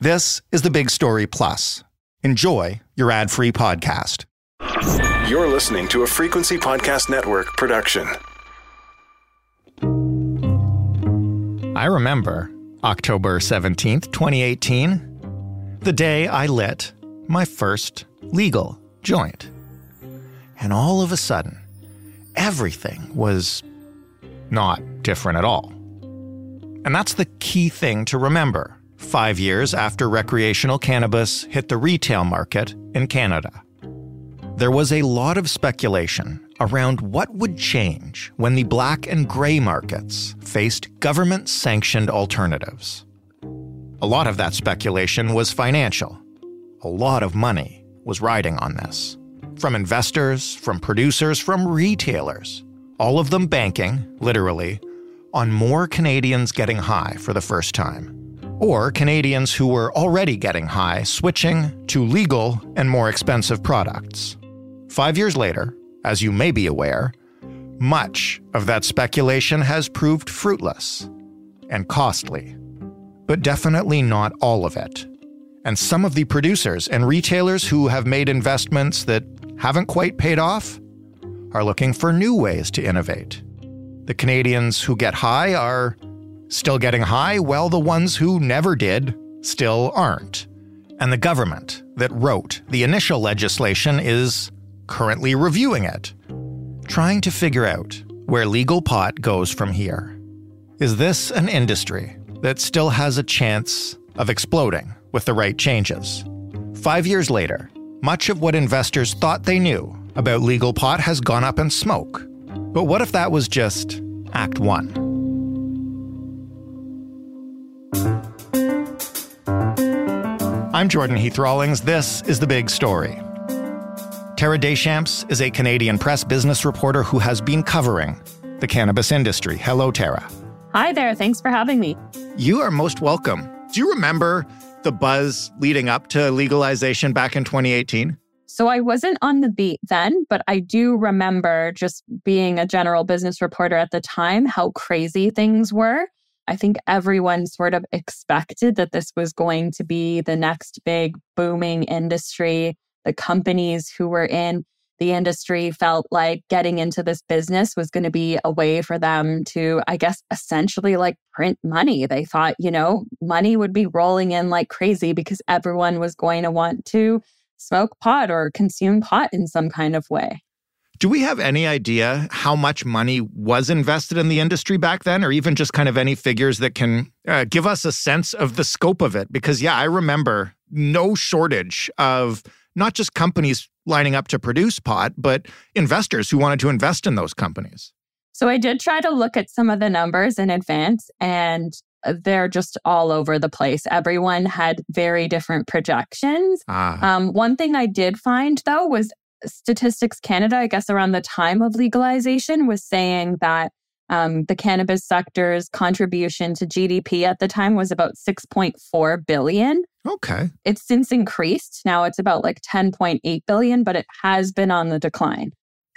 This is the Big Story Plus. Enjoy your ad free podcast. You're listening to a Frequency Podcast Network production. I remember October 17th, 2018, the day I lit my first legal joint. And all of a sudden, everything was not different at all. And that's the key thing to remember five years after recreational cannabis hit the retail market in Canada. There was a lot of speculation around what would change when the black and gray markets faced government sanctioned alternatives. A lot of that speculation was financial. A lot of money was riding on this. From investors, from producers, from retailers. All of them banking, literally, on more Canadians getting high for the first time or Canadians who were already getting high switching to legal and more expensive products. Five years later, as you may be aware, much of that speculation has proved fruitless and costly, but definitely not all of it. And some of the producers and retailers who have made investments that haven't quite paid off are looking for new ways to innovate. The Canadians who get high are Still getting high? Well, the ones who never did still aren't. And the government that wrote the initial legislation is currently reviewing it, trying to figure out where legal pot goes from here. Is this an industry that still has a chance of exploding with the right changes? Five years later, much of what investors thought they knew about legal pot has gone up in smoke. But what if that was just Act 1? I'm Jordan Heath Rawlings. This is The Big Story. Tara Deschamps is a Canadian press business reporter who has been covering the cannabis industry. Hello, Tara. Hi there. Thanks for having me. You are most welcome. Do you remember the buzz leading up to legalization back in 2018? So I wasn't on the beat then, but I do remember just being a general business reporter at the time how crazy things were. I think everyone sort of expected that this was going to be the next big booming industry. The companies who were in the industry felt like getting into this business was going to be a way for them to, I guess, essentially like print money. They thought, you know, money would be rolling in like crazy because everyone was going to want to smoke pot or consume pot in some kind of way. Do we have any idea how much money was invested in the industry back then, or even just kind of any figures that can uh, give us a sense of the scope of it? Because, yeah, I remember no shortage of not just companies lining up to produce pot, but investors who wanted to invest in those companies. So I did try to look at some of the numbers in advance, and they're just all over the place. Everyone had very different projections. Ah. Um, one thing I did find, though, was Statistics Canada, I guess around the time of legalization, was saying that um, the cannabis sector's contribution to GDP at the time was about 6.4 billion. Okay. It's since increased. Now it's about like 10.8 billion, but it has been on the decline.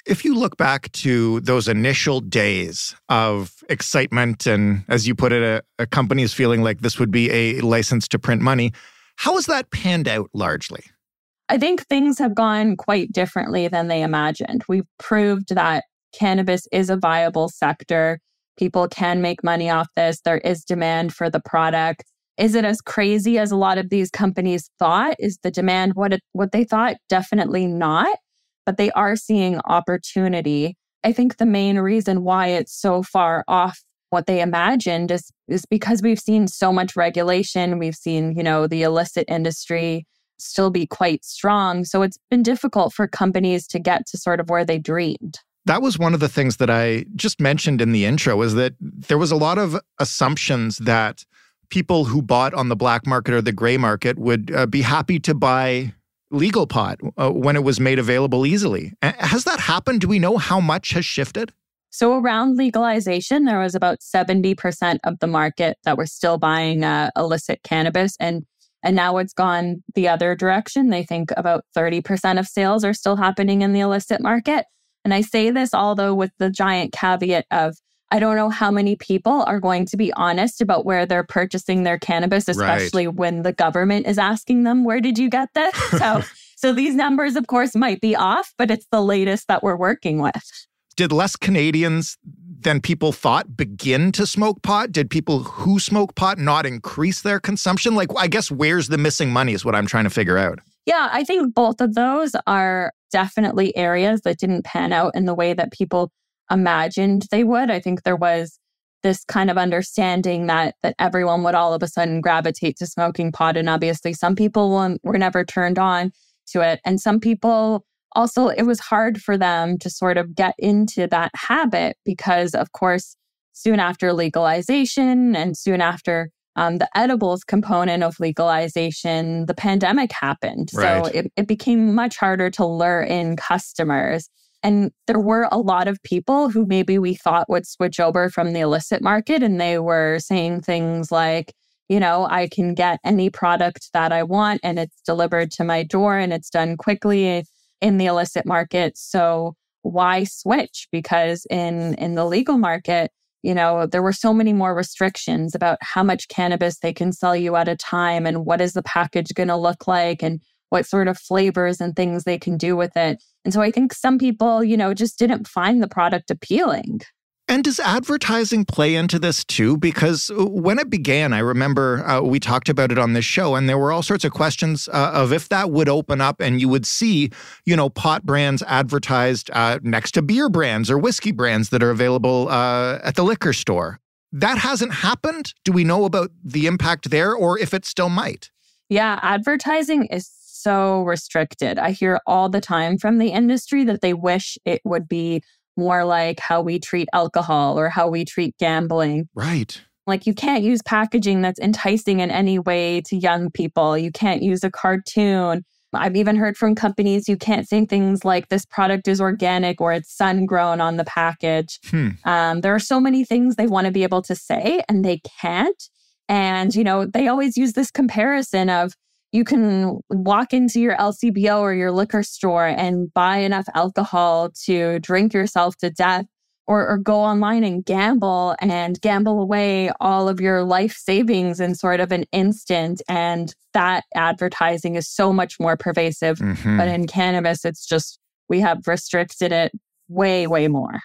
If you look back to those initial days of excitement and, as you put it, a, a company is feeling like this would be a license to print money, how has that panned out largely? I think things have gone quite differently than they imagined. We've proved that cannabis is a viable sector. People can make money off this. There is demand for the product. Is it as crazy as a lot of these companies thought? Is the demand what it, what they thought? Definitely not. But they are seeing opportunity. I think the main reason why it's so far off what they imagined is is because we've seen so much regulation. We've seen, you know, the illicit industry still be quite strong. So it's been difficult for companies to get to sort of where they dreamed. That was one of the things that I just mentioned in the intro was that there was a lot of assumptions that people who bought on the black market or the gray market would uh, be happy to buy legal pot uh, when it was made available easily. Has that happened? Do we know how much has shifted? So, around legalization, there was about 70% of the market that were still buying uh, illicit cannabis. And and now it's gone the other direction. They think about 30% of sales are still happening in the illicit market. And I say this, although with the giant caveat of I don't know how many people are going to be honest about where they're purchasing their cannabis, especially right. when the government is asking them, where did you get this? So, so these numbers, of course, might be off, but it's the latest that we're working with. Did less Canadians than people thought begin to smoke pot? Did people who smoke pot not increase their consumption? Like, I guess where's the missing money is what I'm trying to figure out. Yeah, I think both of those are definitely areas that didn't pan out in the way that people imagined they would. I think there was this kind of understanding that that everyone would all of a sudden gravitate to smoking pot and obviously some people were never turned on to it and some people also it was hard for them to sort of get into that habit because of course soon after legalization and soon after um, the edibles component of legalization the pandemic happened right. so it, it became much harder to lure in customers and there were a lot of people who maybe we thought would switch over from the illicit market and they were saying things like, you know, I can get any product that I want and it's delivered to my door and it's done quickly in the illicit market. So why switch? Because in in the legal market, you know, there were so many more restrictions about how much cannabis they can sell you at a time and what is the package going to look like and what sort of flavors and things they can do with it. And so I think some people, you know, just didn't find the product appealing. And does advertising play into this too? Because uh, when it began, I remember uh, we talked about it on this show, and there were all sorts of questions uh, of if that would open up and you would see, you know, pot brands advertised uh, next to beer brands or whiskey brands that are available uh, at the liquor store. That hasn't happened. Do we know about the impact there or if it still might? Yeah, advertising is so restricted. I hear all the time from the industry that they wish it would be more like how we treat alcohol or how we treat gambling. Right. Like you can't use packaging that's enticing in any way to young people. You can't use a cartoon. I've even heard from companies you can't say things like this product is organic or it's sun grown on the package. Hmm. Um, there are so many things they want to be able to say and they can't. And, you know, they always use this comparison of you can walk into your LCBO or your liquor store and buy enough alcohol to drink yourself to death or, or go online and gamble and gamble away all of your life savings in sort of an instant. And that advertising is so much more pervasive. Mm-hmm. But in cannabis, it's just, we have restricted it way, way more.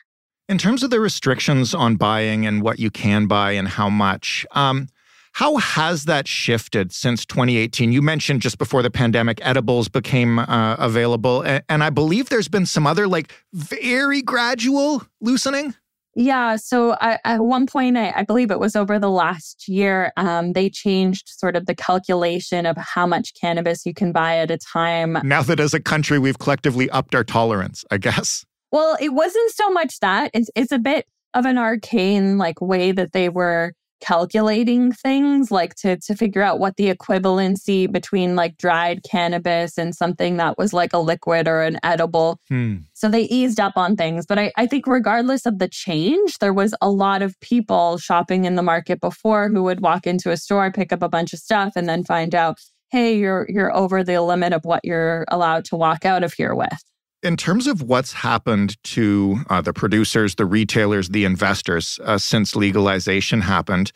In terms of the restrictions on buying and what you can buy and how much, um, how has that shifted since 2018? You mentioned just before the pandemic, edibles became uh, available. And I believe there's been some other, like, very gradual loosening. Yeah. So I, at one point, I, I, believe it was over the last year, um, they changed sort of the calculation of how much cannabis you can buy at a time. Now that as a country, we've collectively upped our tolerance, I guess. Well, it wasn't so much that. It's, it's a bit of an arcane like way that they were calculating things like to to figure out what the equivalency between like dried cannabis and something that was like a liquid or an edible hmm. so they eased up on things but I, I think regardless of the change there was a lot of people shopping in the market before who would walk into a store pick up a bunch of stuff and then find out hey you're you're over the limit of what you're allowed to walk out of here with in terms of what's happened to uh, the producers, the retailers, the investors uh, since legalization happened,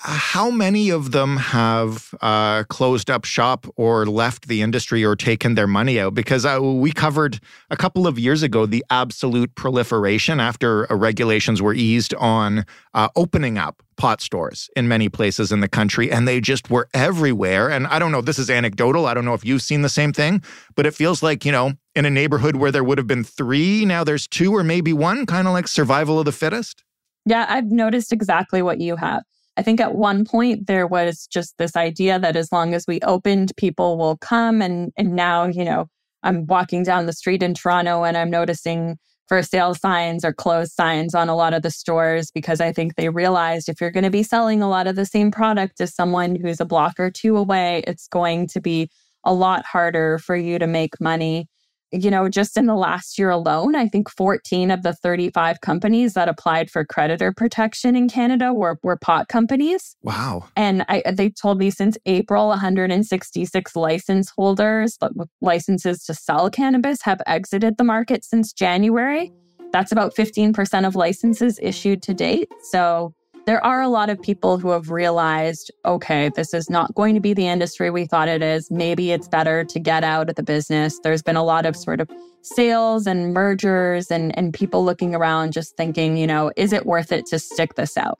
how many of them have uh, closed up shop or left the industry or taken their money out? Because uh, we covered a couple of years ago the absolute proliferation after uh, regulations were eased on uh, opening up pot stores in many places in the country, and they just were everywhere. And I don't know, this is anecdotal. I don't know if you've seen the same thing, but it feels like, you know, in a neighborhood where there would have been three, now there's two or maybe one, kind of like survival of the fittest. Yeah, I've noticed exactly what you have. I think at one point there was just this idea that as long as we opened, people will come. And, and now, you know, I'm walking down the street in Toronto and I'm noticing for sale signs or closed signs on a lot of the stores because I think they realized if you're going to be selling a lot of the same product as someone who's a block or two away, it's going to be a lot harder for you to make money you know, just in the last year alone, I think 14 of the 35 companies that applied for creditor protection in Canada were, were pot companies. Wow. And I, they told me since April, 166 license holders, licenses to sell cannabis, have exited the market since January. that's about 15% of licenses issued to date. So there are a lot of people who have realized, okay, this is not going to be the industry we thought it is. Maybe it's better to get out of the business. There's been a lot of sort of sales and mergers and, and people looking around just thinking, you know, is it worth it to stick this out?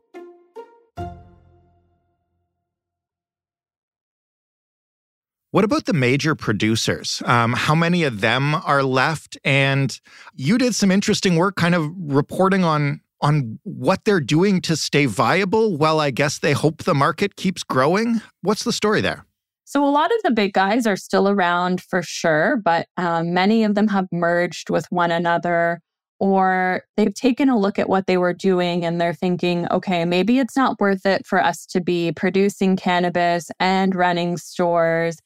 What about the major producers? Um, how many of them are left? And you did some interesting work kind of reporting on on what they're doing to stay viable while I guess they hope the market keeps growing? What's the story there? So, a lot of the big guys are still around for sure, but um, many of them have merged with one another or they've taken a look at what they were doing and they're thinking, okay, maybe it's not worth it for us to be producing cannabis and running stores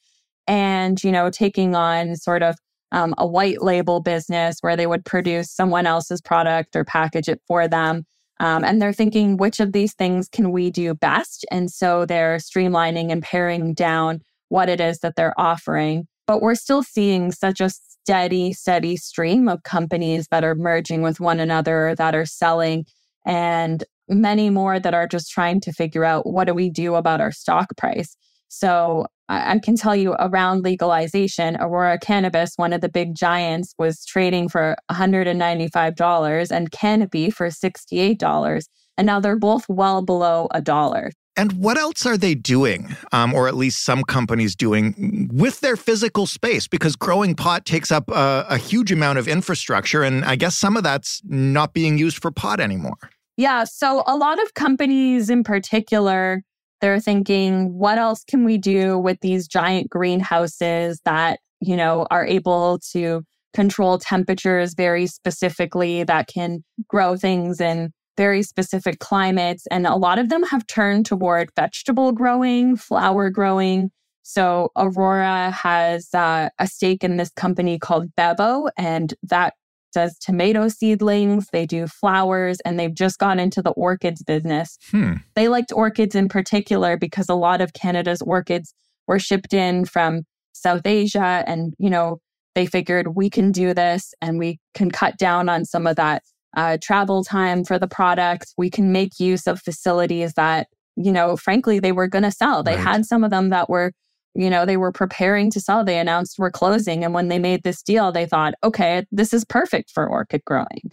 and, you know, taking on sort of um, a white label business where they would produce someone else's product or package it for them. Um, and they're thinking, which of these things can we do best? And so they're streamlining and paring down what it is that they're offering. But we're still seeing such a steady, steady stream of companies that are merging with one another, that are selling, and many more that are just trying to figure out what do we do about our stock price. So I, can tell you around legalization, Aurora Cannabis, one of the big giants, was trading for $195 and Canopy for $68. And now they're both well below a dollar. And what else are they doing, um, or at least some companies doing, with their physical space? Because growing pot takes up a, a huge amount of infrastructure, and I guess some of that's not being used for pot anymore. Yeah. So a lot of companies in particular they're thinking, what else can we do with these giant greenhouses that, you know, are able to control temperatures very specifically, that can grow things in very specific climates. And a lot of them have turned toward vegetable growing, flower growing. So Aurora has uh, a stake in this company called Bevo, and that does tomato seedlings, they do flowers, and they've just gone into the orchids business. Hmm. They liked orchids in particular because a lot of Canada's orchids were shipped in from South Asia. And, you know, they figured we can do this and we can cut down on some of that uh, travel time for the product. We can make use of facilities that, you know, frankly, they were going to sell. They right. had some of them that were you know, they were preparing to sell. They announced we're closing. And when they made this deal, they thought, okay, this is perfect for orchid growing.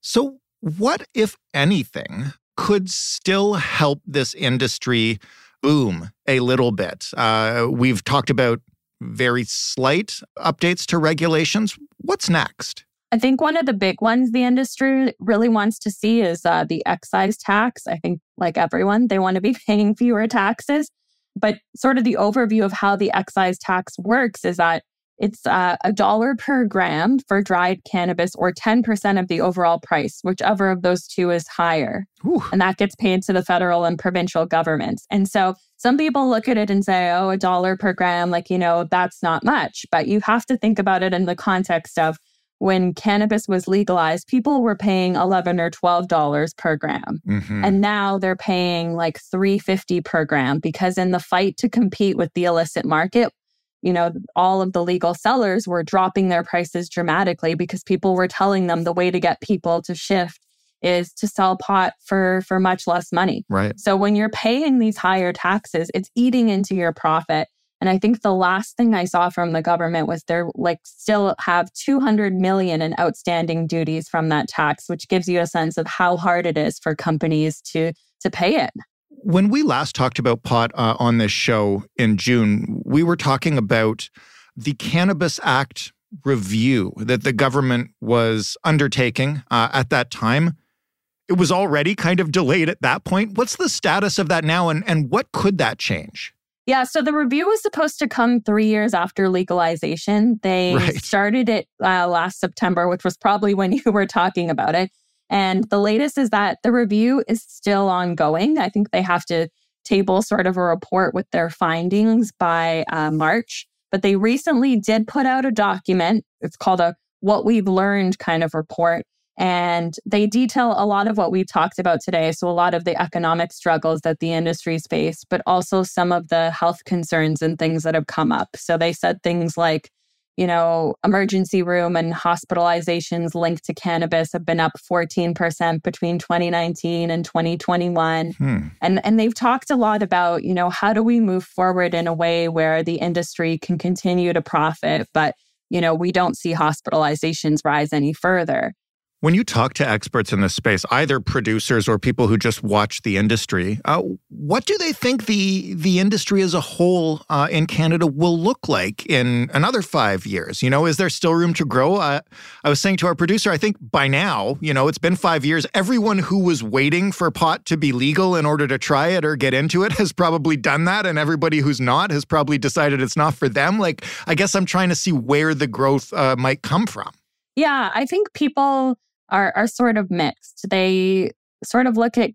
So, what, if anything, could still help this industry boom a little bit? Uh, we've talked about very slight updates to regulations. What's next? I think one of the big ones the industry really wants to see is uh, the excise tax. I think, like everyone, they want to be paying fewer taxes. But sort of the overview of how the excise tax works is that it's uh, a dollar per gram for dried cannabis or 10% of the overall price, whichever of those two is higher. Ooh. And that gets paid to the federal and provincial governments. And so some people look at it and say, oh, a dollar per gram, like, you know, that's not much. But you have to think about it in the context of when cannabis was legalized, people were paying 11 or 12 dollars per gram. Mm-hmm. And now they're paying like 350 per gram because in the fight to compete with the illicit market, you know, all of the legal sellers were dropping their prices dramatically because people were telling them the way to get people to shift is to sell pot for for much less money. Right. So when you're paying these higher taxes, it's eating into your profit and I think the last thing I saw from the government was they're like still have 200 million in outstanding duties from that tax, which gives you a sense of how hard it is for companies to to pay it. When we last talked about pot uh, on this show in June, we were talking about the Cannabis Act review that the government was undertaking uh, at that time. It was already kind of delayed at that point. What's the status of that now, and, and what could that change? Yeah, so the review was supposed to come three years after legalization. They right. started it uh, last September, which was probably when you were talking about it. And the latest is that the review is still ongoing. I think they have to table sort of a report with their findings by uh, March. But they recently did put out a document. It's called a What We've Learned kind of report. And they detail a lot of what we've talked about today. So, a lot of the economic struggles that the industry's faced, but also some of the health concerns and things that have come up. So, they said things like, you know, emergency room and hospitalizations linked to cannabis have been up 14% between 2019 and 2021. Hmm. And and they've talked a lot about, you know, how do we move forward in a way where the industry can continue to profit, but you know, we don't see hospitalizations rise any further. When you talk to experts in this space, either producers or people who just watch the industry, uh, what do they think the the industry as a whole uh, in Canada will look like in another five years? You know, is there still room to grow? Uh, I was saying to our producer, I think by now, you know, it's been five years. Everyone who was waiting for pot to be legal in order to try it or get into it has probably done that, and everybody who's not has probably decided it's not for them. Like, I guess I'm trying to see where the growth uh, might come from. Yeah, I think people are, are sort of mixed. They sort of look at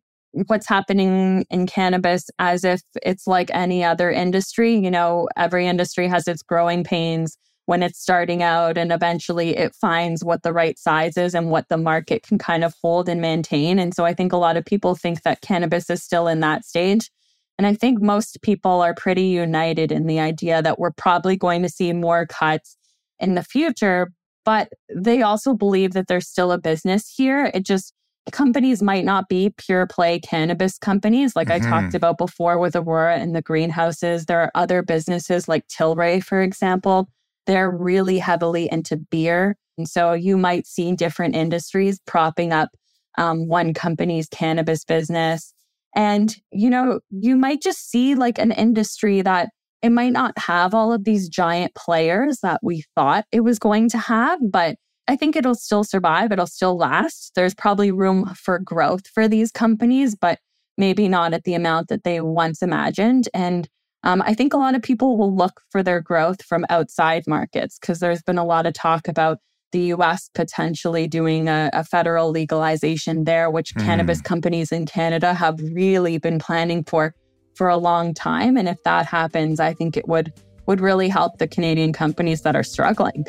what's happening in cannabis as if it's like any other industry. You know, every industry has its growing pains when it's starting out, and eventually it finds what the right size is and what the market can kind of hold and maintain. And so I think a lot of people think that cannabis is still in that stage. And I think most people are pretty united in the idea that we're probably going to see more cuts in the future, but they also believe that there's still a business here. It just, companies might not be pure play cannabis companies like mm-hmm. I talked about before with Aurora and the greenhouses. There are other businesses like Tilray, for example. They're really heavily into beer. And so you might see different industries propping up um, one company's cannabis business. And, you know, you might just see like an industry that it might not have all of these giant players that we thought it was going to have, but I think it'll still survive. It'll still last. There's probably room for growth for these companies, but maybe not at the amount that they once imagined. And um, I think a lot of people will look for their growth from outside markets because there's been a lot of talk about the US potentially doing a, a federal legalization there, which mm. cannabis companies in Canada have really been planning for for a long time. And if that happens, I think it would would really help the Canadian companies that are struggling.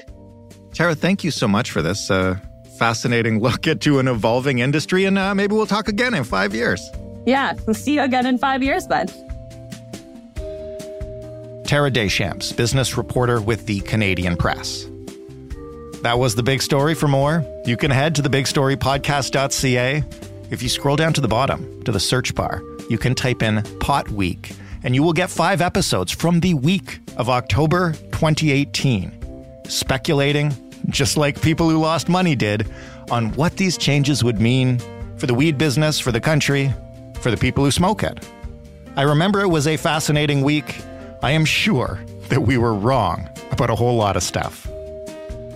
Tara, thank you so much for this uh, fascinating look into an evolving industry. And uh, maybe we'll talk again in five years. Yeah, we'll see you again in five years then. Tara Deschamps, business reporter with the Canadian Press. That was the big story. For more, you can head to the thebigstorypodcast.ca. If you scroll down to the bottom to the search bar, you can type in Pot Week, and you will get five episodes from the week of October 2018, speculating, just like people who lost money did, on what these changes would mean for the weed business, for the country, for the people who smoke it. I remember it was a fascinating week. I am sure that we were wrong about a whole lot of stuff.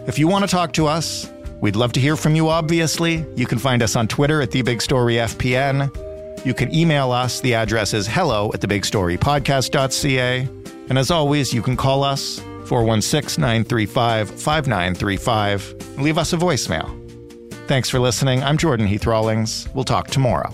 If you want to talk to us, we'd love to hear from you, obviously. You can find us on Twitter at TheBigStoryFPN. You can email us. The address is hello at thebigstorypodcast.ca. And as always, you can call us 416 935 5935 leave us a voicemail. Thanks for listening. I'm Jordan Heath Rawlings. We'll talk tomorrow.